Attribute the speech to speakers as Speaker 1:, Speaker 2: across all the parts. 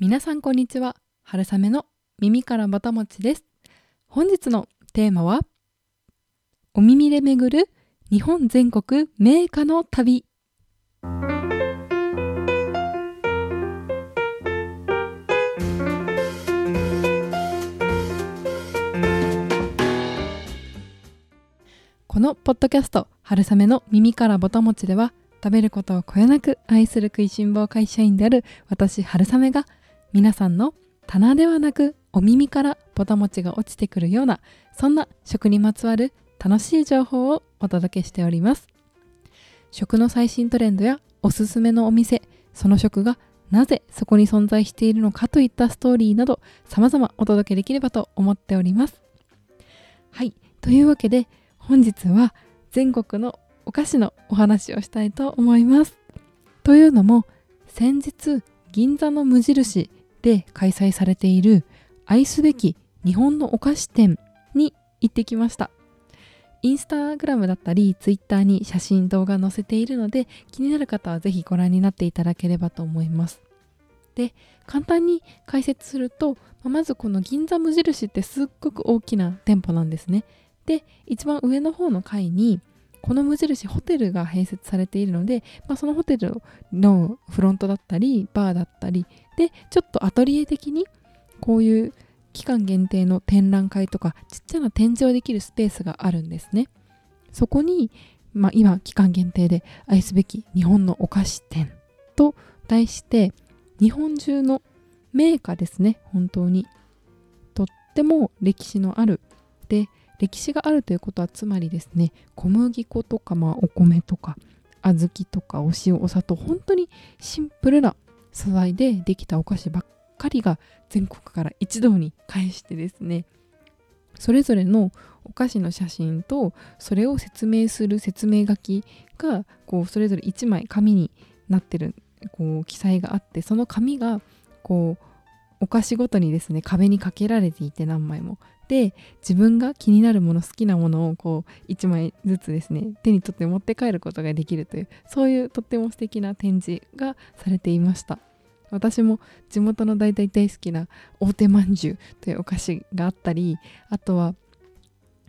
Speaker 1: 皆さんこんにちは。春雨の耳からぼたもちです。本日のテーマはお耳で巡る日本全国名家の旅。このポッドキャスト春雨の耳からぼたもちでは食べることをこよなく愛する食いしん坊会社員である私春雨が皆さんの棚ではなくお耳からぼたもちが落ちてくるようなそんな食にまつわる楽しい情報をお届けしております。食の最新トレンドやおすすめのお店その食がなぜそこに存在しているのかといったストーリーなど様々お届けできればと思っております。はいというわけで本日は全国のお菓子のお話をしたいと思います。というのも先日銀座の無印で開催されている愛すべき日本のお菓子店に行ってきました。インスタグラムだったりツイッターに写真動画載せているので気になる方はぜひご覧になっていただければと思います。で簡単に解説するとまずこの銀座無印ってすっごく大きな店舗なんですね。で一番上の方の階にこの無印ホテルが併設されているので、まあ、そのホテルのフロントだったりバーだったりでちょっとアトリエ的にこういう期間限定の展覧会とかちっちゃな展示をできるスペースがあるんですね。そこに、まあ、今期間限定で愛すべき日本のお菓子店と題して日本中の名家ですね本当に。とっても歴史のある。で歴史があるということはつまりですね小麦粉とか、まあ、お米とか小豆とかお塩お砂糖本当にシンプルな素材でできたお菓子ばっかりが全国から一堂に会してですねそれぞれのお菓子の写真とそれを説明する説明書きがこうそれぞれ1枚紙になってるこう記載があってその紙がこうお菓子ごとにですね壁にかけられていて何枚もで自分が気になるもの好きなものをこう1枚ずつですね手に取って持って帰ることができるというそういうとっても素敵な展示がされていました。私も地元の大体大好きな大手まんじゅうというお菓子があったりあとは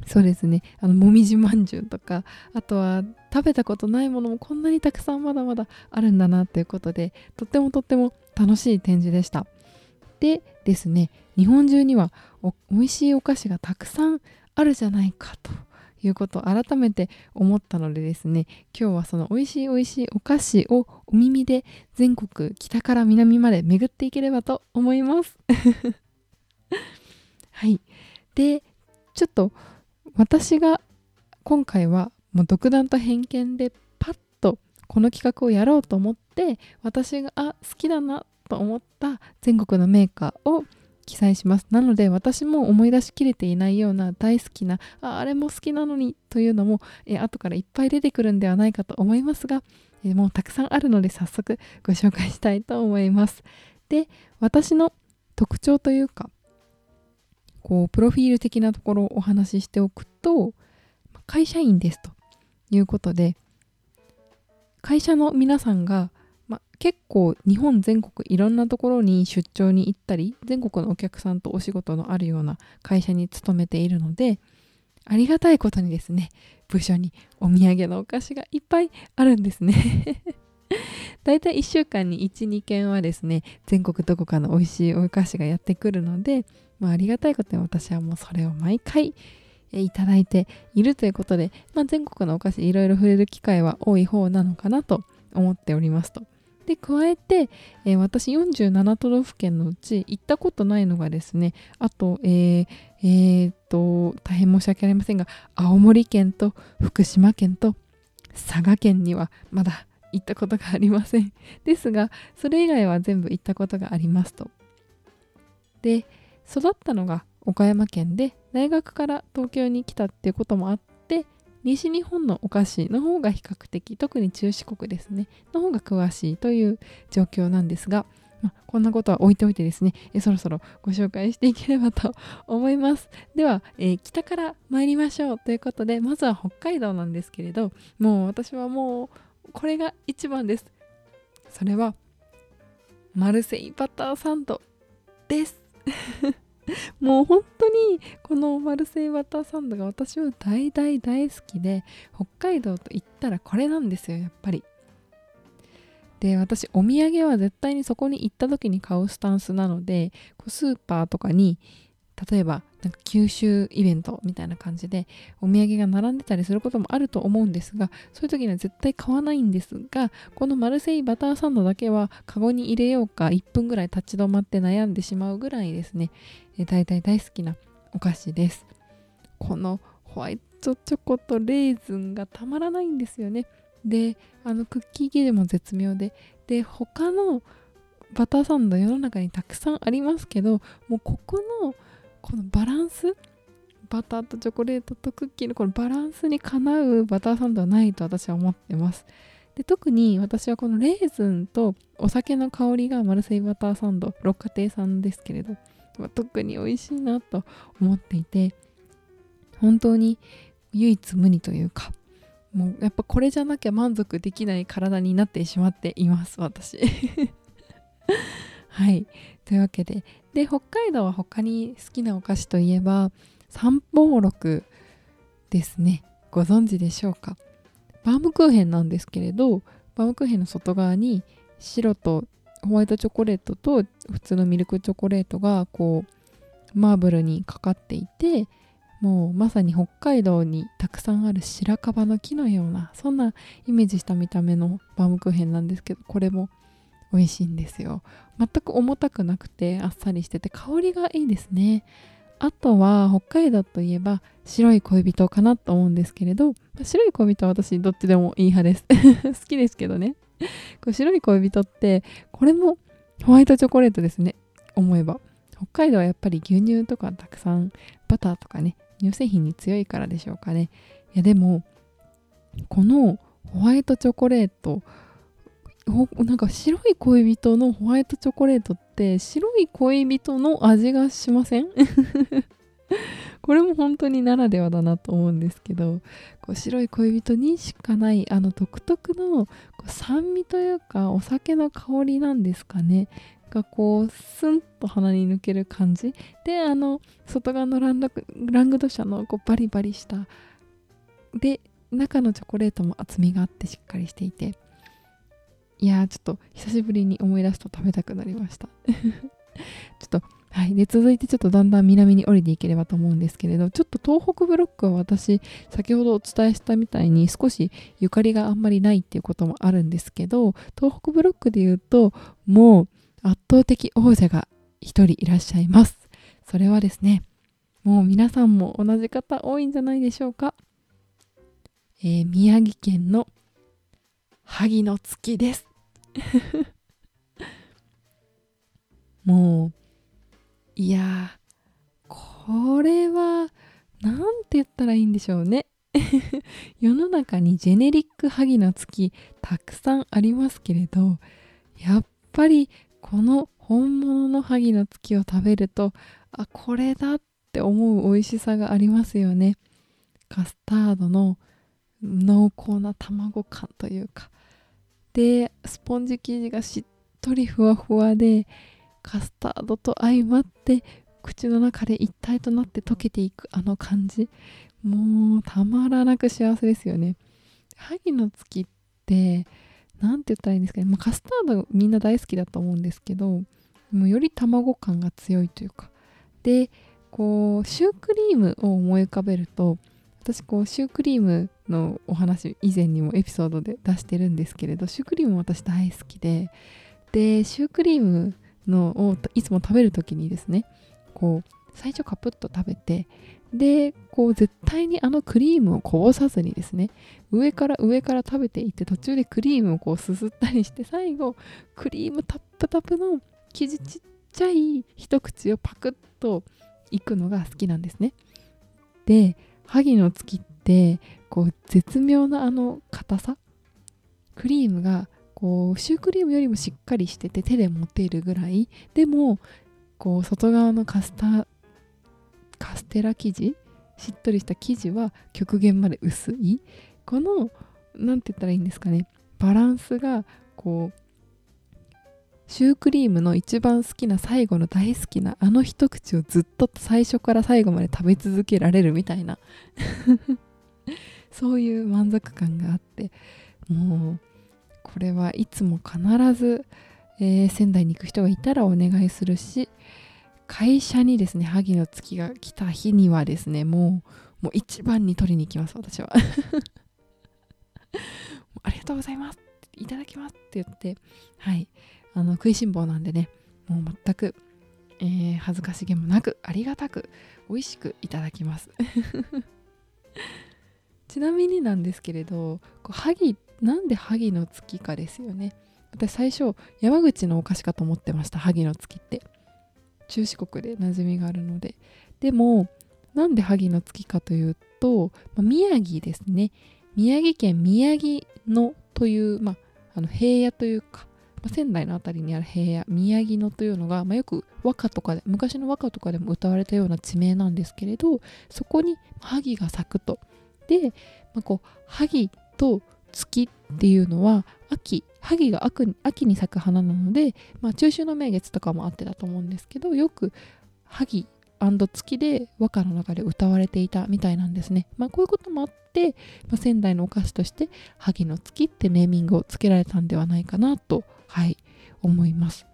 Speaker 1: そうですねあのもみじまんじゅうとかあとは食べたことないものもこんなにたくさんまだまだあるんだなということでとってもとっても楽しい展示でした。でですね日本中にはお美味しいお菓子がたくさんあるじゃないかということを改めて思ったのでですね今日はその美味しい美味しいお菓子をお耳で全国北から南まで巡っていければと思います。はい。でちょっと私が今回はもう独断と偏見でパッとこの企画をやろうと思って私があ好きだなと思った全国のメーカーを記載します。なので私も思い出しきれていないような大好きなああれも好きなのにというのも、え後からいっぱい出てくるんではないかと思いますが、えもうたくさんあるので早速ご紹介したいと思います。で私の特徴というかこうプロフィール的なところをお話ししておくと会社員ですということで会社の皆さんが、結構日本全国いろんなところに出張に行ったり全国のお客さんとお仕事のあるような会社に勤めているのでありがたいことにですね部署にお土産のお菓子がいっぱいあるんですねだいたい1週間に12件はですね全国どこかの美味しいお菓子がやってくるので、まあ、ありがたいことに私はもうそれを毎回いただいているということで、まあ、全国のお菓子いろいろ触れる機会は多い方なのかなと思っておりますと。で加えて、えー、私47都道府県のうち行ったことないのがですねあとえー、えー、と大変申し訳ありませんが青森県と福島県と佐賀県にはまだ行ったことがありません。ですがそれ以外は全部行ったことがありますと。で育ったのが岡山県で大学から東京に来たっていうこともあって西日本のお菓子の方が比較的特に中四国ですねの方が詳しいという状況なんですが、まあ、こんなことは置いておいてですねえそろそろご紹介していければと思います。では、えー、北から参りましょうということでまずは北海道なんですけれどもう私はもうこれが一番です。それはマルセイバターサンドです。もう本当にこのマルセイバターサンドが私は大大大好きで北海道と言ったらこれなんですよやっぱり。で私お土産は絶対にそこに行った時に買うスタンスなのでスーパーとかに例えばなんか九州イベントみたいな感じでお土産が並んでたりすることもあると思うんですがそういう時には絶対買わないんですがこのマルセイバターサンドだけはカゴに入れようか1分ぐらい立ち止まって悩んでしまうぐらいですね。大体大好きなお菓子です。このホワイトチョコとレーズンがたまらないんですよね。であのクッキー生地も絶妙で。で他のバターサンド世の中にたくさんありますけどもうここのこのバランス？バターとチョコレートとクッキーのこのバランスにかなうバターサンドはないと私は思ってます。で特に私はこのレーズンとお酒の香りがマルセイバターサンド六花亭さんですけれど特に美味しいなと思っていて本当に唯一無二というかもうやっぱこれじゃなきゃ満足できない体になってしまっています私。はい。というわけでで北海道は他に好きなお菓子といえば三宝六ですね。ご存知でしょうか？バームクーヘンなんですけれどバームクーヘンの外側に白とホワイトチョコレートと普通のミルクチョコレートがこうマーブルにかかっていてもうまさに北海道にたくさんある白樺の木のようなそんなイメージした見た目のバームクーヘンなんですけどこれも美味しいんですよ。全く重たくなくてあっさりしてて香りがいいですね。あとは北海道といえば白い恋人かなと思うんですけれど白い恋人は私どっちでもいい派です。好きですけどね。こ白い恋人ってこれもホワイトチョコレートですね。思えば。北海道はやっぱり牛乳とかたくさんバターとかね乳製品に強いからでしょうかね。いやでもこのホワイトチョコレートなんか白い恋人のホワイトチョコレートって白い恋人の味がしません？これも本当にならではだなと思うんですけどこう白い恋人にしかないあの独特のこう酸味というかお酒の香りなんですかね？がこうスンと鼻に抜ける感じ。であの外側のラングドシャのこうバリバリしたで中のチョコレートも厚みがあってしっかりしていて。いやちょっと久しぶりに思い出すと食べたくなりました。ちょっとはいで続いてちょっとだんだん南に降りていければと思うんですけれどちょっと東北ブロックは私先ほどお伝えしたみたいに少しゆかりがあんまりないっていうこともあるんですけど東北ブロックで言うともう圧倒的王者が一人いらっしゃいます。それはですねもう皆さんも同じ方多いんじゃないでしょうか、えー、宮城県の萩の月です。もういやこれは何て言ったらいいんでしょうね。世の中にジェネリック萩の月たくさんありますけれどやっぱりこの本物の萩の月を食べるとあこれだって思う美味しさがありますよね。カスタードの濃厚な卵感というかでスポンジ生地がしっとりふわふわでカスタードと相まって口の中で一体となって溶けていくあの感じ。もうたまらなく幸せですよね。萩の月って何て言ったらいいんですかね、まあ、カスタードみんな大好きだと思うんですけどもうより卵感が強いというか。でこうシュークリームを思い浮かべると私こうシュークリームのお話以前にもエピソードで出してるんですけれどシュークリーム私大好きででシュークリームのをいつも食べる時にですねこう最初カプッと食べてでこう絶対にあのクリームをこぼさずにですね上から上から食べていって途中でクリームをこうすすったりして最後クリームタップタプの生地ちっちゃい一口をパクッといくのが好きなんですね。で萩の月ってこう絶妙なあの硬さ？クリームがこうシュークリームよりもしっかりしてて手で持てるぐらい。でもこう外側のカスタカステラ生地？しっとりした生地は極限まで薄い。この何て言ったらいいんですかね？バランスがこうシュークリームの一番好きな最後の大好きなあの一口をずっと最初から最後まで食べ続けられるみたいな。そういう満足感があって。もうこれはいつも必ず、えー、仙台に行く人がいたらお願いするし会社にですね萩の月が来た日にはですねもうもう一番に取りに行きます私は。ありがとうございますいただきますって言ってはい。あの食いしん坊なんでねもう全く、えー、恥ずかしげもなくありがたく美味しくいただきます。ちなみになんですけれどこう萩なんで萩の月かですよね。私最初山口のお菓子かと思ってました萩の月って。中四国で馴染みがあるので。でもなんで萩の月かというと、まあ、宮城ですね。宮城県宮城野という、まあ、あの平野というか、まあ、仙台の辺りにある平野宮城野というのが、まあ、よく和歌とかで昔の和歌とかでも歌われたような地名なんですけれどそこに萩が咲くとで、まあ、こう萩と月っていうのは秋萩が秋に咲く花なので、まあ、中秋の名月とかもあってだと思うんですけどよく萩月で和歌の中で歌われていたみたいなんですね。まあ、こういうこともあって、まあ、仙台のお菓子として萩の月ってネーミングをつけられたんではないかなと、はい、思います。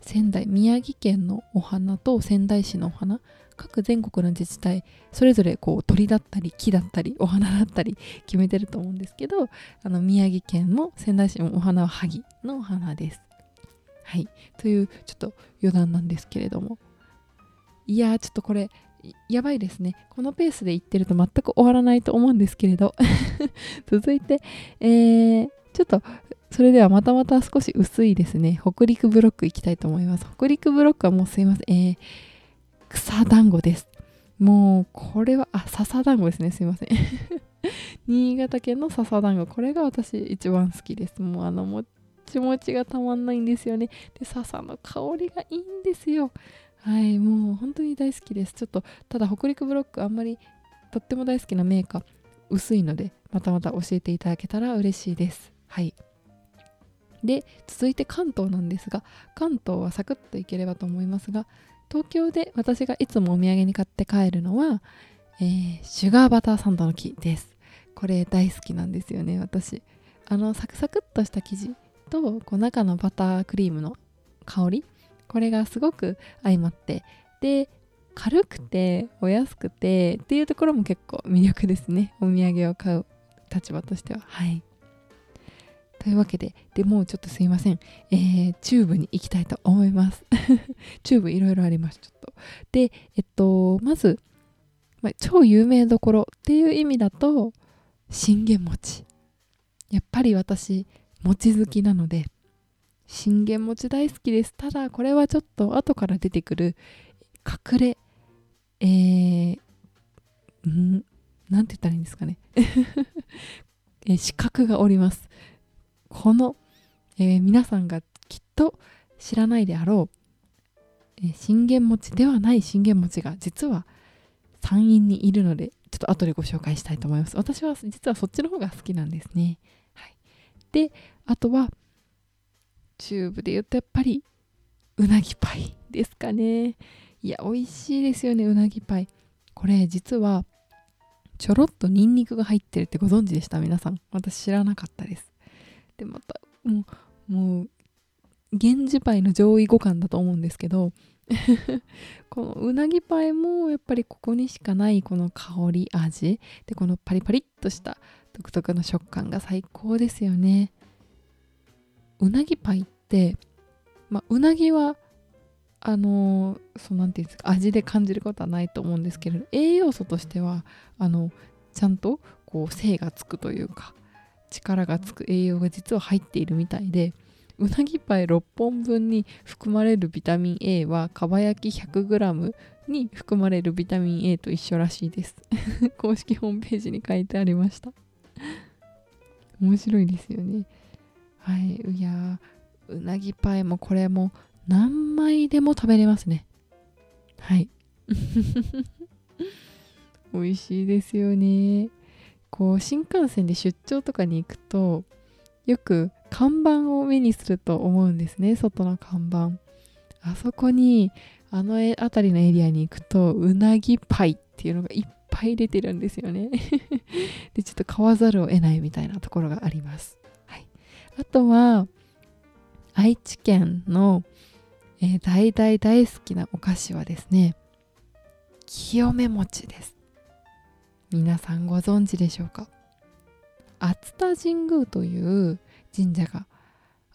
Speaker 1: 仙台宮城県のお花と仙台市のお花各全国の自治体それぞれこう鳥だったり木だったりお花だったり決めてると思うんですけどあの宮城県も仙台市のお花は萩のお花です。はいというちょっと余談なんですけれどもいやーちょっとこれやばいですねこのペースでいってると全く終わらないと思うんですけれど 続いて、えー、ちょっとそれではまたまた少し薄いですね北陸ブロックいきたいと思います北陸ブロックはもうすいませんえー草団子です。もうこれは、あ、笹団子ですね。すいません。新潟県の笹団子。これが私一番好きです。もうあのもちもちがたまんないんですよね。で、笹の香りがいいんですよ。はい、もう本当に大好きです。ちょっと、ただ北陸ブロックあんまりとっても大好きなメーカー薄いので、またまた教えていただけたら嬉しいです。はい。で、続いて関東なんですが、関東はサクッといければと思いますが、東京で私がいつもお土産に買って帰るのは、えー、シュガーバターサンドの木です。これ大好きなんですよね私。あのサクサクっとした生地とこう中のバタークリームの香りこれがすごく相まってで軽くてお安くてっていうところも結構魅力ですねお土産を買う立場としては。はい。というわけで、でもうちょっとすいません。えー、チューブに行きたいと思います。チューブいろいろあります、ちょっと。で、えっと、まず、ま、超有名どころっていう意味だと、信玄餅。やっぱり私、餅好きなので、信玄餅大好きです。ただ、これはちょっと後から出てくる、隠れ、えー、ん？なんて言ったらいいんですかね。え資格がおります。この、えー、皆さんがきっと知らないであろう、えー、信玄餅ではない信玄餅が実は山陰にいるのでちょっと後でご紹介したいと思います。私は実はそっちの方が好きなんですね、はい、であとはチューブで言うとやっぱりうなぎパイですかね。いや美味しいですよねうなぎパイ。これ実はちょろっとニンニクが入ってるってご存知でした？皆さん。私知らなかったです。でまたもうもう源氏パイの上位互換だと思うんですけど このうなぎパイもやっぱりここにしかないこの香り味でこのパリパリっとした独特の食感が最高ですよね。うなぎパイってまあうなぎはあの、そうなんていうんですか味で感じることはないと思うんですけれど栄養素としてはあのちゃんとこう精がつくというか力がつく栄養が実は入っているみたいでうなぎパイ6本分に含まれるビタミン A はかば焼き 100g に含まれるビタミン A と一緒らしいです。公式ホームページに書いてありました。面白いですよね。はい。いやうなぎパイもこれも何枚でも食べれますね。はい。美味しいですよね。こう新幹線で出張とかに行くとよく看板を目にすると思うんですね。外の看板。あそこにあの辺りのエリアに行くとうなぎパイっていうのがいっぱい出てるんですよね。でちょっと買わざるを得ないみたいなところがあります、はい、あとは愛知県の、えー、大大大好きなお菓子はですね清め餅です。皆さんご存知でしょうか？熱田神宮という神社が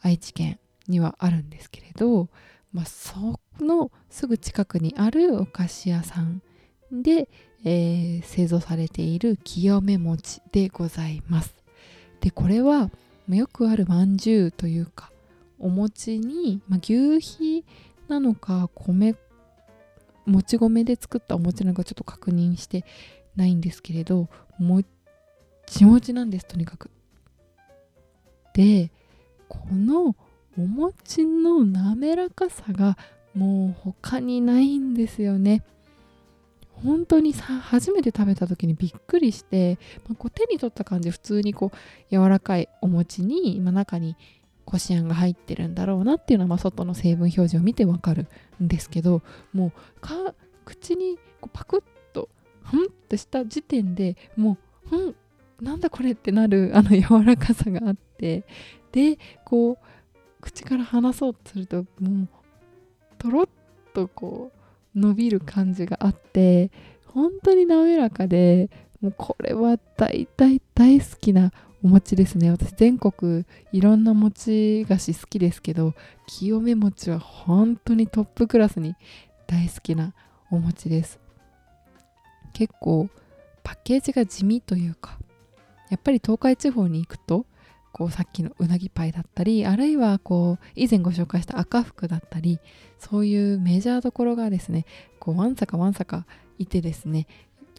Speaker 1: 愛知県にはあるんですけれど、まあ、そのすぐ近くにあるお菓子屋さんで、えー、製造されている清め餅でございます。でこれはよくあるまんじゅうというかお餅に、まあ、牛皮なのか米もち米で作ったお餅なのかちょっと確認してないんですけれどもちもちなんですとにかく。でこのお餅の滑らかさがもう他にないんですよね。本当にさ初めて食べた時にびっくりして、まあ、こう手に取った感じ普通にこう柔らかいお餅に、まあ、中にこしあんが入ってるんだろうなっていうのは、まあ、外の成分表示を見てわかるんですけどもう口にこうパクッふんとした時点でもうふんなんだこれってなるあの柔らかさがあってでこう口から離そうとするともうとろっとこう伸びる感じがあって本当に滑らかでもうこれは大大大好きなお餅ですね。私全国いろんな餅菓子好きですけど清め餅は本当にトップクラスに大好きなお餅です。結構パッケージが地味というかやっぱり東海地方に行くとこうさっきのうなぎパイだったりあるいはこう以前ご紹介した赤福だったりそういうメジャーどころがですねこうわんさかわんさかいてですね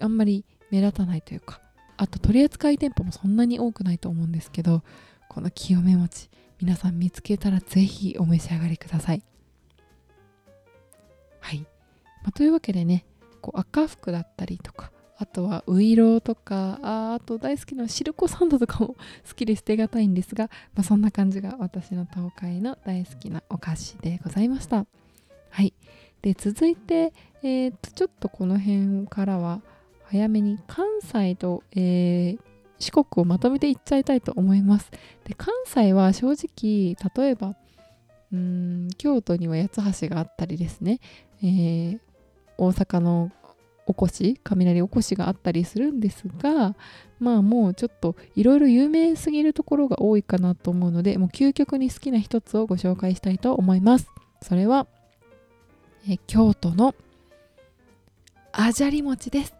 Speaker 1: あんまり目立たないというかあと取扱店舗もそんなに多くないと思うんですけどこの清め餅皆さん見つけたらぜひお召し上がりください。はい、まあ、というわけでねこう赤福だったりとかあとはウイローとかああと大好きなシルコサンドとかも好きで捨てがたいんですが、まあ、そんな感じが私の東海の大好きなお菓子でございました。はい。で続いて、えー、とちょっとこの辺からは早めに関西と、えー、四国をまとめていっちゃいたいと思います。で関西は正直例えばうん京都には八橋があったりですね、えー、大阪のおこし雷おこしがあったりするんですがまあもうちょっといろいろ有名すぎるところが多いかなと思うのでもう究極に好きな一つをご紹介したいと思います。それはえ京都のあじゃり餅です。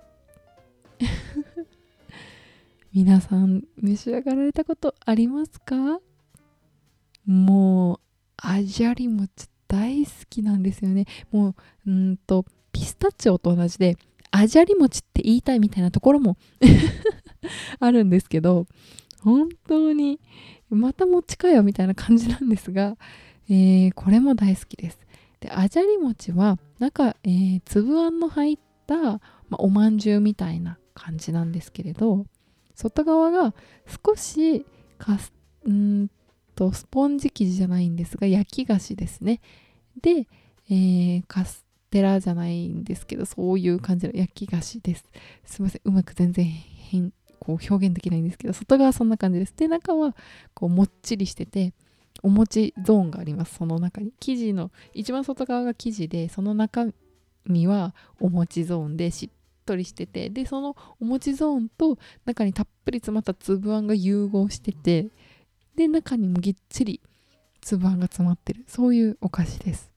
Speaker 1: 皆さん召し上がられたことありますか？もうあじゃり餅大好きなんですよね。もううんとピスタチオと同じであじゃり餅って言いたいみたいなところも あるんですけど本当にまた餅かよみたいな感じなんですが、えー、これも大好きです。であじゃり餅は中、えー、粒あんの入った、まあ、おまんじゅうみたいな感じなんですけれど外側が少しカスんとスポンジ生地じゃないんですが焼き菓子ですね。で、えー、カステラじゃないんですけどそういう感じの焼き菓子です。すいません。うまく全然変こう表現できないんですけど外側そんな感じです。で中はこうもっちりしててお餅ゾーンがあります。その中に。生地の一番外側が生地でその中身はお餅ゾーンでしっとりしてて。でそのお餅ゾーンと中にたっぷり詰まった粒あんが融合しててで中にもぎっちり粒あんが詰まってる。そういうお菓子です。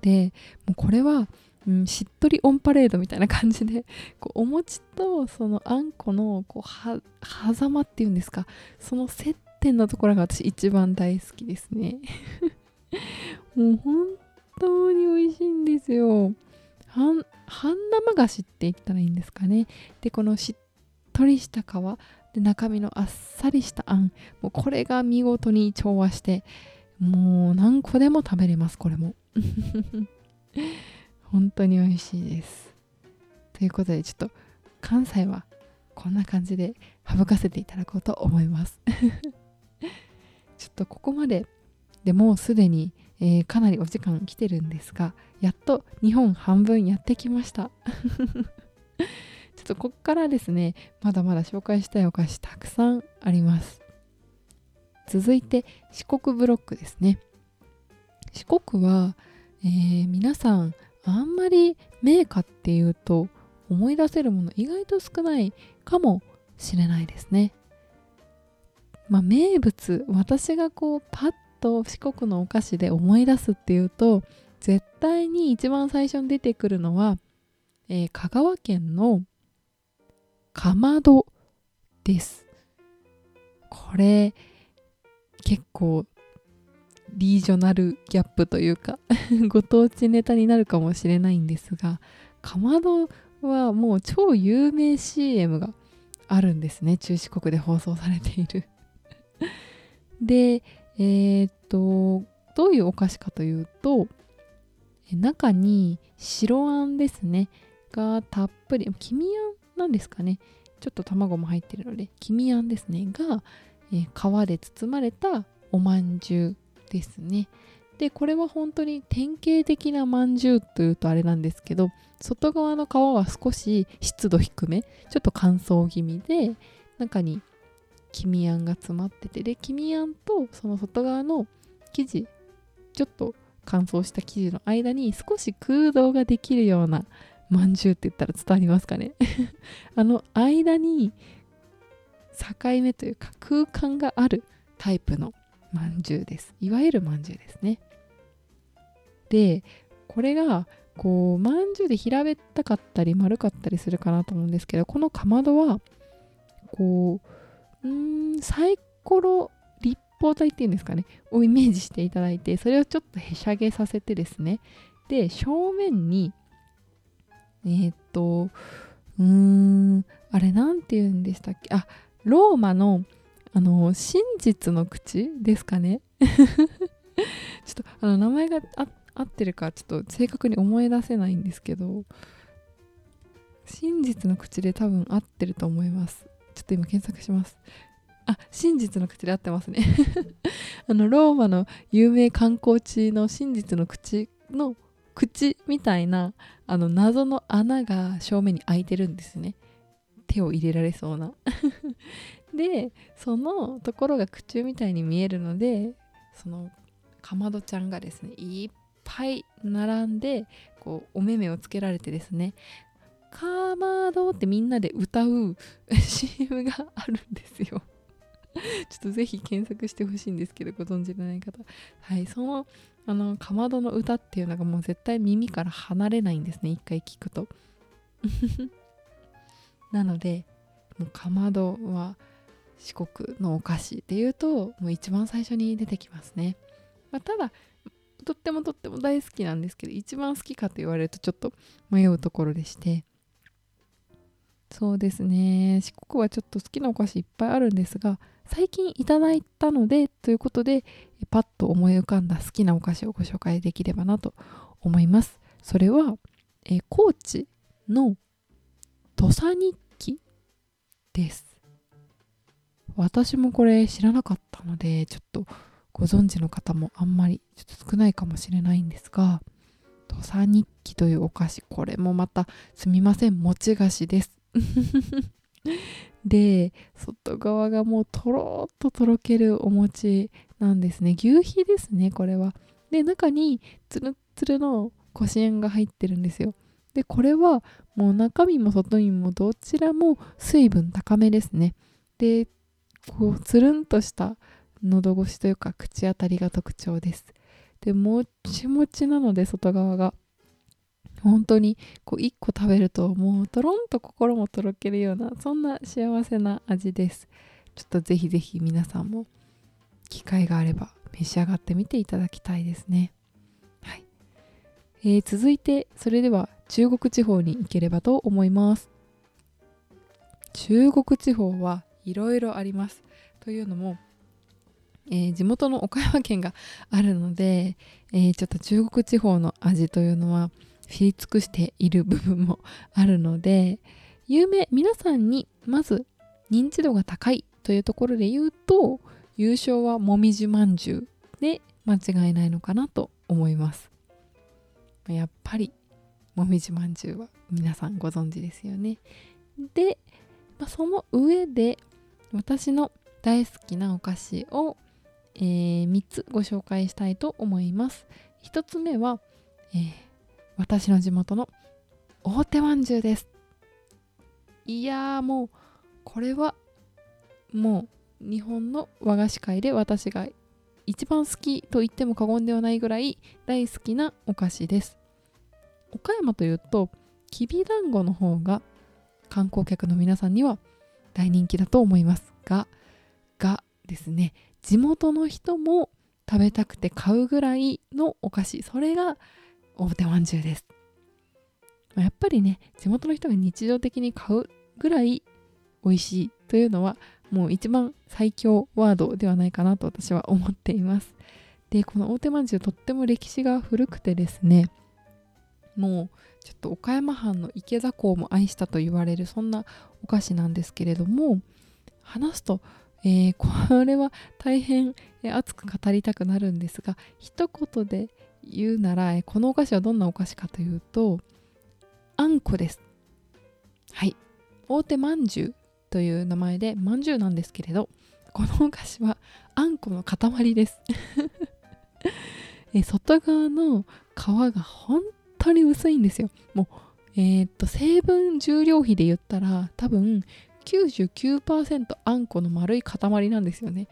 Speaker 1: でもうこれは、うん、しっとりオンパレードみたいな感じでこうお餅とそのあんこのこう狭間っていうんですかその接点のところが私一番大好きですね。もう本当に美味しいんですよ。半半生菓子って言ったらいいんですかね。でこのしっとりした皮で中身のあっさりしたあんもうこれが見事に調和してもう何個でも食べれますこれも。本当に美味しいです。ということでちょっと関西はこんな感じで省かせていただこうと思います。ちょっとここまででもうすでに、えー、かなりお時間来てるんですがやっと日本半分やってきました ちょっとこっからですねまだまだ紹介したいお菓子たくさんあります続いて四国ブロックですね四国は、えー、皆さんあんまり名家っていうと思い出せるもの意外と少ないかもしれないですね。まあ、名物私がこうパッと四国のお菓子で思い出すっていうと絶対に一番最初に出てくるのは、えー、香川県のかまどです。これ結構リージョナルギャップというか ご当地ネタになるかもしれないんですがかまどはもう超有名 CM があるんですね。中四国で放送されている。でえー、っとどういうお菓子かというと中に白あんですね。がたっぷり黄身あんなんですかね。ちょっと卵も入ってるので黄身あんですね。が、えー、皮で包まれたおまんじゅうですね。でこれは本当に典型的なまんじゅうというとあれなんですけど外側の皮は少し湿度低めちょっと乾燥気味で中に黄身あんが詰まっててで黄身あんとその外側の生地ちょっと乾燥した生地の間に少し空洞ができるようなまんじゅうって言ったら伝わりますかね。あの間に境目というか空間があるタイプのまんじゅうです。いわゆるまんじゅうですね。でこれがこうまんじゅうで平べったかったり丸かったりするかなと思うんですけどこのかまどはこううんサイコロ立方体っていうんですかね。をイメージしていただいてそれをちょっとへしゃげさせてですね。で正面にえー、っとうーんあれなんて言うんでしたっけ？あローマのあの真実の口ですかね？ちょっとあの名前が合ってるかちょっと正確に思い出せないんですけど真実の口で多分合ってると思います。ちょっと今検索します。あ真実の口で合ってますね。あのローマの有名観光地の真実の口の口みたいなあの謎の穴が正面に開いてるんですね。手を入れられそうな。でそのところが口みたいに見えるのでそのかまどちゃんがですねいっぱい並んでこうお目目をつけられてですねかまどってみんなで歌う CM があるんですよ。ちょっとぜひ検索してほしいんですけどご存知のない方。はいそのあのかまどの歌っていうのがもう絶対耳から離れないんですね一回聞くと。なのでもうかまどは四国のお菓子っていうともう一番最初に出てきますね、まあ、ただとってもとっても大好きなんですけど一番好きかと言われるとちょっと迷うところでして。そうですね。四国はちょっと好きなお菓子いっぱいあるんですが最近いただいたのでということでパッと思い浮かんだ好きなお菓子をご紹介できればなと思います。それは、え高知の土佐日記です。私もこれ知らなかったのでちょっとご存知の方もあんまりちょっと少ないかもしれないんですが土佐日記というお菓子これもまたすみません。餅菓子です。で外側がもうとろっととろけるお餅なんですね。牛皮ですねこれは。で中につるつるのこしあんが入ってるんですよ。でこれはもう中身も外身もどちらも水分高めですね。でこうつるんとした喉越しというか口当たりが特徴です。でもちもちなので外側が。本当にこう1個食べるともうとろんと心もとろけるようなそんな幸せな味です。ちょっとぜひぜひ皆さんも機会があれば召し上がってみていただきたいですね。はい、えー、続いてそれでは中国地方に行ければと思います。中国地方はいろいろあります。というのも、えー、地元の岡山県があるので、えー、ちょっと中国地方の味というのは知り尽くしている部分もあるので有名皆さんにまず認知度が高いというところで言うと優勝はもみじまんじゅうで間違いないのかなと思いますやっぱりもみじまんじゅうは皆さんご存知ですよねで、まあ、その上で私の大好きなお菓子を、えー、3つご紹介したいと思います。1つ目は、えー、私の地元の大手まんじゅうです。いやーもうこれはもう日本の和菓子界で私が一番好きと言っても過言ではないぐらい大好きなお菓子です。岡山というときびだんごの方が観光客の皆さんには大人気だと思いますががですね地元の人も食べたくて買うぐらいのお菓子それが大手まんじゅうです。やっぱりね地元の人が日常的に買うぐらい美味しいというのはもう一番最強ワードではないかなと私は思っています。でこの大手まんじゅうとっても歴史が古くてですねもうちょっと岡山藩の池田港も愛したと言われるそんなお菓子なんですけれども話すと、えー、これは大変熱く語りたくなるんですが一言で言うならこのお菓子はどんなお菓子かというとあんこです。はい。大手まんじゅうという名前でまんじゅうなんですけれどこのお菓子はあんこの塊です。え外側の皮が本当に薄いんですよ。もうえー、っと成分重量比で言ったら多分99%あんこの丸い塊なんですよね。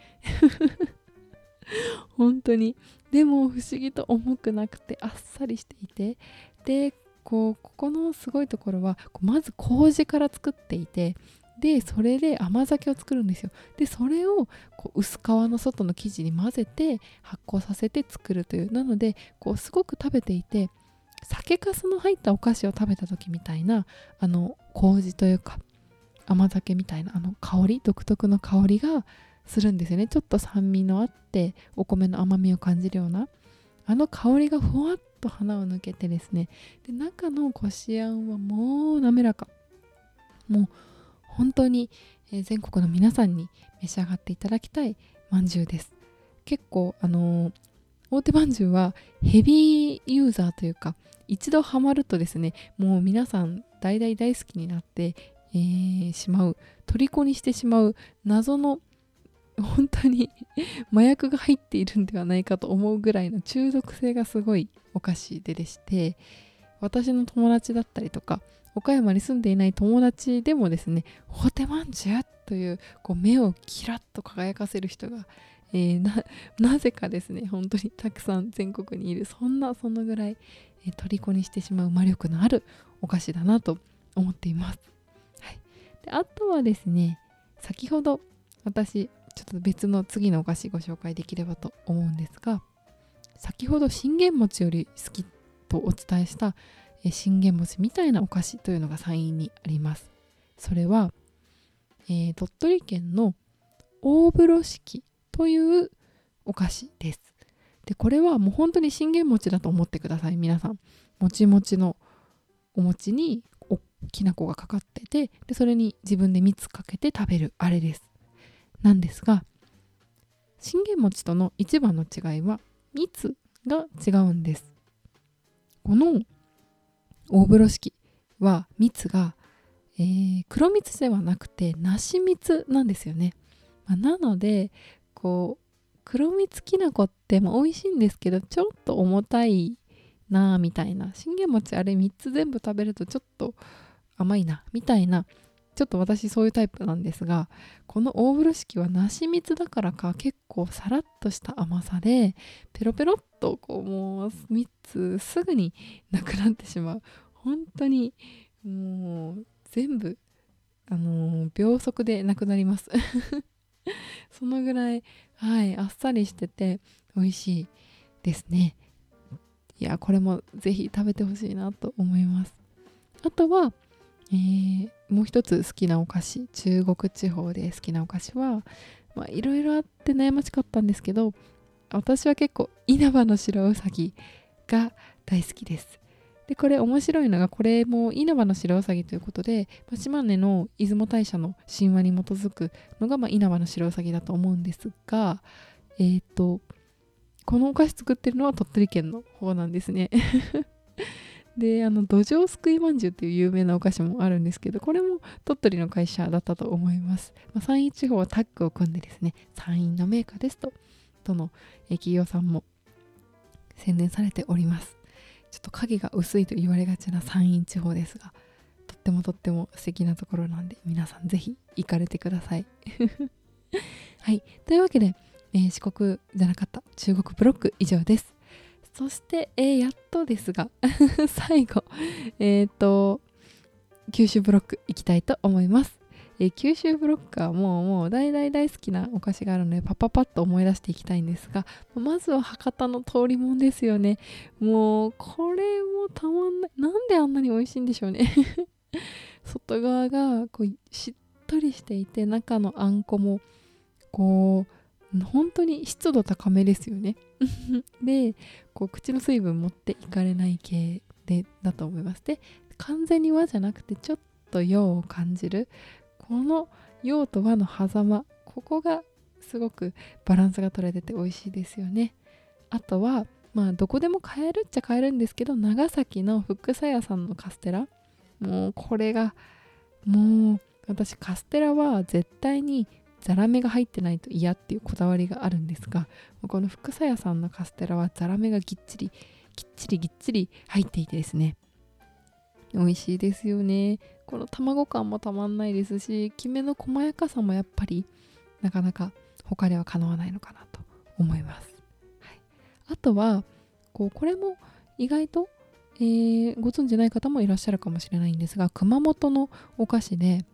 Speaker 1: 本当に。でも不思議と重くなくてあっさりしていて。でこうここのすごいところはまず麹から作っていてでそれで甘酒を作るんですよ。でそれをこう薄皮の外の生地に混ぜて発酵させて作るという。なのでこうすごく食べていて酒粕の入ったお菓子を食べた時みたいなあの麹というか甘酒みたいなあの香り独特の香りがするんですよね。ちょっと酸味のあってお米の甘みを感じるようなあの香りがふわっと鼻を抜けてですね。で中のこしあんはもう滑らか。もう本当に全国の皆さんに召し上がっていただきたいまんじゅうです。結構あのー、大手まんじゅうはヘビーユーザーというか一度ハマるとですねもう皆さん大大大好きになって、えー、しまう虜にしてしまう謎の 本当に 麻薬が入っているんではないかと思うぐらいの中毒性がすごいお菓子ででして私の友達だったりとか岡山に住んでいない友達でもですね「大手まんじゅう」というこう目をキラッと輝かせる人がえー、なぜかですね 本当にたくさん全国にいるそんなそのぐらい、えー、虜にしてしまう魔力のあるお菓子だなと思っています、はい、であとはですね先ほど私ちょっと別の次のお菓子ご紹介できればと思うんですが先ほど信玄餅より好きとお伝えした信玄餅みたいなお菓子というのが3位にあります。それは、えー、鳥取県の大風呂敷というお菓子です。でこれはもう本当に信玄餅だと思ってください皆さん。もちもちのお餅にきな粉がかかっててでそれに自分で蜜かけて食べるあれです。なんですが信玄餅との一番の違いは蜜が違うんです。この大風呂敷は蜜が、えー、黒蜜ではなくて梨蜜なんですよね。まあ、なのでこう黒蜜きな粉っても美味しいんですけどちょっと重たいなみたいな。信玄餅あれ3つ全部食べるとちょっと甘いなみたいな。ちょっと私そういうタイプなんですがこの大風呂敷は梨蜜だからか結構さらっとした甘さでペロペロっとこうもう3つすぐになくなってしまう。本当にもう全部あのー、秒速でなくなります。そのぐらい、はい、あっさりしてて美味しいですね。いや、これもぜひ食べてほしいなと思います。あとは、えー、もう一つ好きなお菓子、中国地方で好きなお菓子は、まあ、いろいろあって悩ましかったんですけど、私は結構稲葉の白うさぎが大好きです。でこれ面白いのがこれも稲葉の白うさぎということで、島根の出雲大社の神話に基づくのが、まあ、稲葉の白うさぎだと思うんですがえっ、とこのお菓子作ってるのは鳥取県の方なんですね。であの土壌すくいまんじゅうっていう有名なお菓子もあるんですけどこれも鳥取の会社だったと思います、まあ、山陰地方はタッグを組んでですね山陰のメーカーですととの企業さんも宣伝されております。ちょっと影が薄いと言われがちな山陰地方ですがとってもとっても素敵なところなんで皆さんぜひ行かれてください。はい。というわけで、えー、四国じゃなかった中国ブロック以上です。そして、えー、やっとですが 最後えっ、ー、と九州ブロック行きたいと思います。え、九州ブロックはもうもう大大大好きなお菓子があるのでパパパッと思い出していきたいんですがまずは博多の通りもんですよね。もうこれもたまんない。なんであんなに美味しいんでしょうね。外側がこうしっとりしていて中のあんこもこう本当に湿度高めですよね。でこう口の水分持っていかれない系でだと思います。で完全に和じゃなくてちょっと洋を感じるこの洋と和の狭間ここがすごくバランスが取れてて美味しいですよね。あとはまあどこでも買えるっちゃ買えるんですけど長崎の福さ屋さんのカステラ。もうこれがもう私カステラは絶対にザラメが入ってないと嫌っていうこだわりがあるんですがこの福さ屋さんのカステラはザラメがぎっちりぎっちりぎっちり入っていてですね。美味しいですよね。この卵感もたまんないですしきめの細やかさもやっぱりなかなか他ではかなわないのかなと思います、はい、あとはこうこれも意外と、えー、ご存じない方もいらっしゃるかもしれないんですが熊本のお菓子で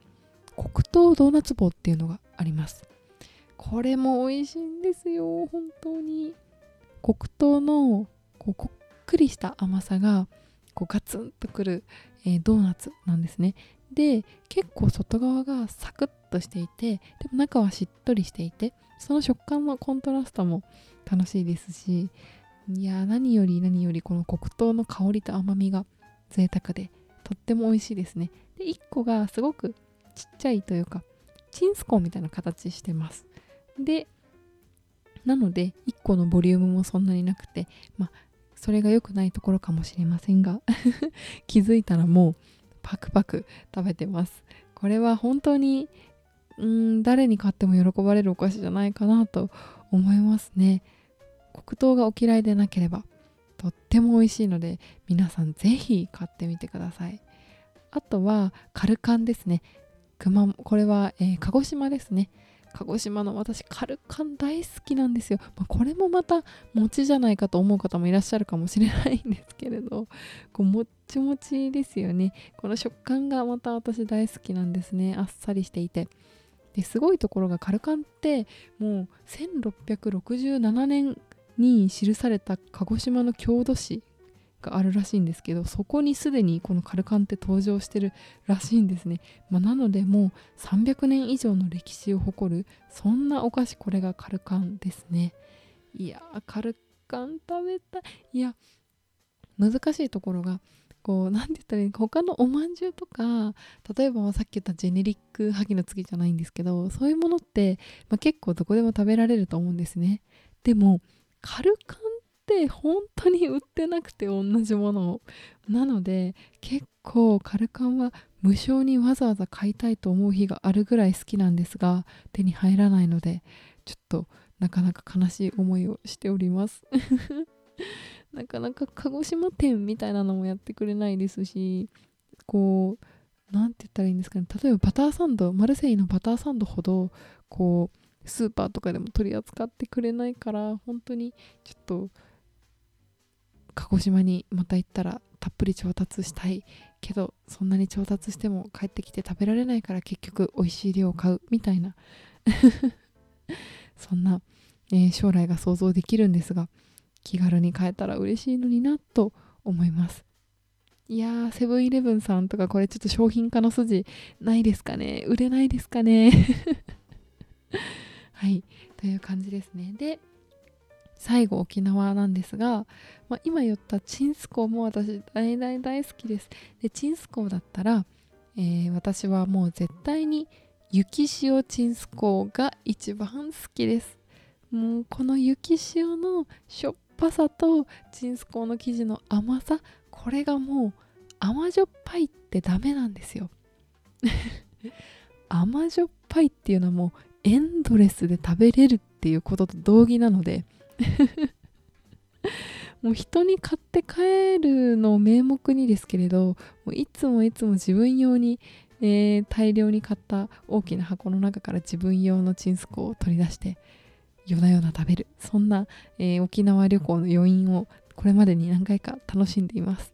Speaker 1: 黒糖ドーナツ棒っていうのがあります。これも美味しいんですよ本当に。黒糖のこうこっくりした甘さがこうガツンとくる、えー、ドーナツなんですね。で結構外側がサクッとしていてでも中はしっとりしていてその食感のコントラストも楽しいですしいや何より何よりこの黒糖の香りと甘みが贅沢でとっても美味しいですね。で1個がすごくちっちゃいというかチンスコーンみたいな形してます。でなので1個のボリュームもそんなになくてまあそれが良くないところかもしれませんが 気づいたらもうパクパク食べてます。これは本当にうん誰に買っても喜ばれるお菓子じゃないかなと思いますね。黒糖がお嫌いでなければとっても美味しいので皆さんぜひ買ってみてください。あとはカルカンですね。熊これは、えー、鹿児島ですね。鹿児島の私カルカン大好きなんですよ、まあ、これもまた餅じゃないかと思う方もいらっしゃるかもしれないんですけれどこうもっちもちですよね。この食感がまた私大好きなんですね。あっさりしていて。ですごいところがカルカンってもう1667年に記された鹿児島の郷土史があるらしいんですけどそこにすでにこのカルカンって登場してるらしいんですね、まあ、なのでもう300年以上の歴史を誇るそんなお菓子これがカルカンですね。いやカルカン食べたい。いや難しいところがこう何て言ったらいい他のおまんじゅうとか例えばさっき言ったジェネリック萩の次じゃないんですけどそういうものって、まあ、結構どこでも食べられると思うんですね。でもカルカンって本当に売ってなくて同じものを。なので結構カルカンは無償にわざわざ買いたいと思う日があるぐらい好きなんですが手に入らないのでちょっとなかなか悲しい思いをしております。なかなか鹿児島店みたいなのもやってくれないですしこう何て言ったらいいんですかね。例えばバターサンドマルセイのバターサンドほどこうスーパーとかでも取り扱ってくれないから本当にちょっと鹿児島にまた行ったらたっぷり調達したいけどそんなに調達しても帰ってきて食べられないから結局美味しい量を買うみたいな。そんな、えー、将来が想像できるんですが気軽に買えたら嬉しいのになと思います。いやーセブンイレブンさんとかこれちょっと商品化の筋ないですかね？売れないですかね？はいという感じですね。で最後沖縄なんですが、まあ、今言ったチンスコーも私大大大好きです。でチンスコーだったら、えー、私はもう絶対に雪塩チンスコが一番好きです。もうこの雪塩のしょっぱさとチンスコーの生地の甘さこれがもう甘じょっぱいってダメなんですよ。甘じょっぱいっていうのはもうエンドレスで食べれるっていうことと同義なので もう人に買って帰るのを名目にですけれどもういつもいつも自分用に、えー、大量に買った大きな箱の中から自分用のチンスコを取り出して夜な夜な食べる。そんな、えー、沖縄旅行の余韻をこれまでに何回か楽しんでいます。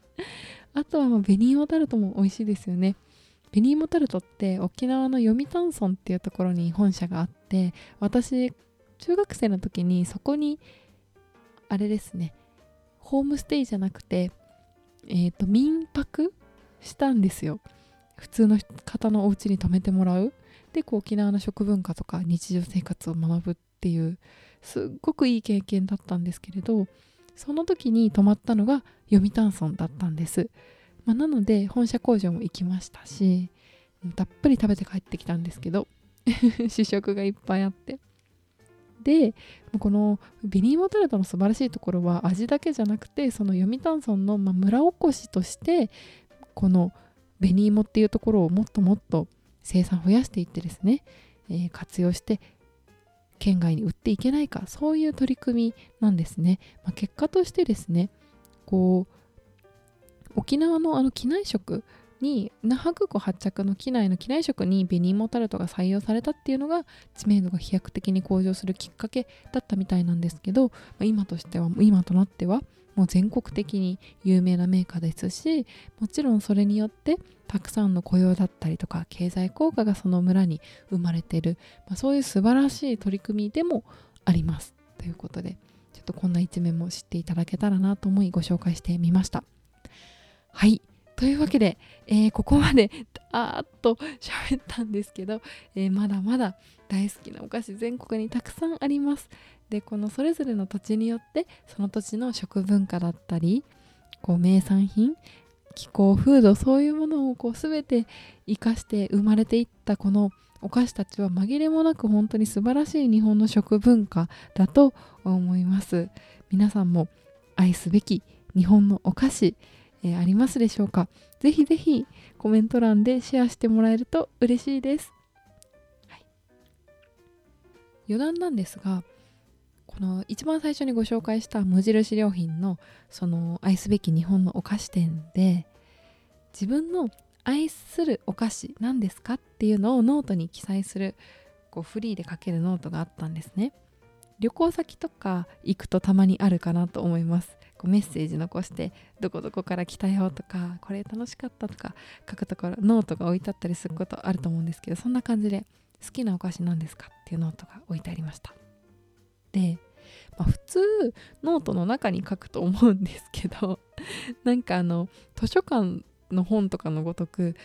Speaker 1: あとはまあ紅芋タルトも美味しいですよね。紅芋タルトって沖縄の読谷村っていうところに本社があって私中学生の時にそこにあれですねホームステイじゃなくてえっ、ー、と民泊したんですよ。普通の方のお家に泊めてもらう。でこう沖縄の食文化とか日常生活を学ぶっていうすっごくいい経験だったんですけれどその時に泊まったのが読谷村だったんです、まあ、なので本社工場も行きましたしたっぷり食べて帰ってきたんですけど 試食がいっぱいあって。でこの紅芋タルトの素晴らしいところは味だけじゃなくてその読谷村の、ま村おこしとしてこの紅芋っていうところをもっともっと生産増やしていってですね、えー、活用して県外に売っていけないかそういう取り組みなんですね、まあ、結果としてですねこう沖縄のあの機内食に那覇空港発着の機内の機内食に紅芋タルトが採用されたっていうのが知名度が飛躍的に向上するきっかけだったみたいなんですけど、今としては今となってはもう全国的に有名なメーカーですしもちろんそれによってたくさんの雇用だったりとか経済効果がその村に生まれてる、まあ、そういう素晴らしい取り組みでもありますということでちょっとこんな一面も知っていただけたらなと思いご紹介してみました。はい。というわけで、えー、ここまであーっと喋ったんですけど、えー、まだまだ大好きなお菓子全国にたくさんあります。でこのそれぞれの土地によってその土地の食文化だったりこう名産品気候風土そういうものをこう全て生かして生まれていったこのお菓子たちは紛れもなく本当に素晴らしい日本の食文化だと思います。皆さんも愛すべき日本のお菓子、えー、ありますでしょうか？ぜひぜひコメント欄でシェアしてもらえると嬉しいです、はい、余談なんですがこの一番最初にご紹介した無印良品のその愛すべき日本のお菓子店で自分の愛するお菓子何ですかっていうのをノートに記載するこうフリーで書けるノートがあったんですね。旅行先とか行くとたまにあるかなと思います。こうメッセージ残してどこどこから来たよとかこれ楽しかったとか書くところノートが置いてあったりすることあると思うんですけどそんな感じで好きなお菓子なんですかっていうノートが置いてありました。でまあ、普通ノートの中に書くと思うんですけどなんかあの図書館の本とかのごとく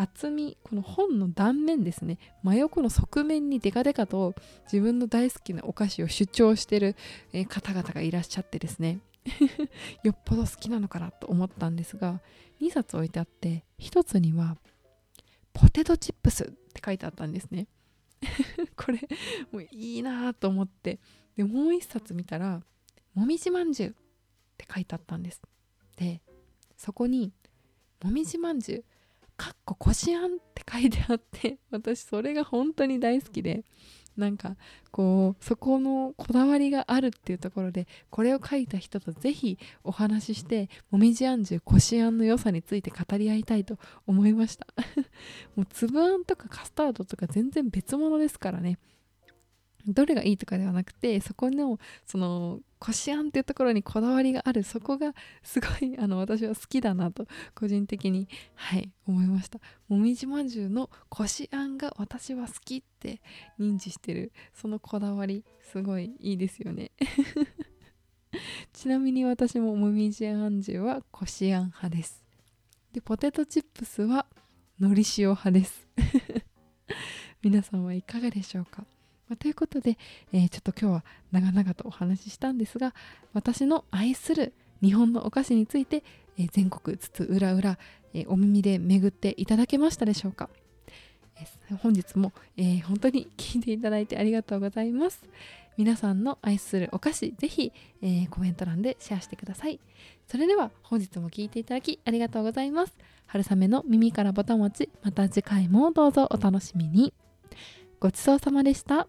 Speaker 1: 厚みこの本の断面ですね。真横の側面にデカデカと自分の大好きなお菓子を主張してる、え方々がいらっしゃってですね。よっぽど好きなのかなと思ったんですが2冊置いてあって1つにはポテトチップスって書いてあったんですね。これもういいなと思ってでもう一冊見たら「もみじまんじゅう」って書いてあったんです。でそこに「もみじまんじゅう」かっここしあんって書いてあって 私それが本当に大好きでなんかこうそこのこだわりがあるっていうところでこれを書いた人とぜひお話ししてもみじあんじゅうこしあんの良さについて語り合いたいと思いました。もう粒あんとかカスタードとか全然別物ですからね。どれがいいとかではなくてそこのそのこしあんっていうところにこだわりがある。そこがすごいあの私は好きだなと個人的にはい思いました。もみじまんじゅうのこしあんが私は好きって認知してる。そのこだわりすごいいいですよね。ちなみに私ももみじまんじゅうはこしあん派です。でポテトチップスはのり塩派です。皆さんはいかがでしょうか？まあ、ということで、えー、ちょっと今日は長々とお話ししたんですが私の愛する日本のお菓子について、えー、全国津々浦々、えー、お耳で巡っていただけましたでしょうか、え本日も、え本当に聞いていただいてありがとうございます。皆さんの愛するお菓子ぜひ、えコメント欄でシェアしてください。それでは本日も聞いていただきありがとうございます。春雨の耳からぼたもちまた次回もどうぞお楽しみに。ごちそうさまでした。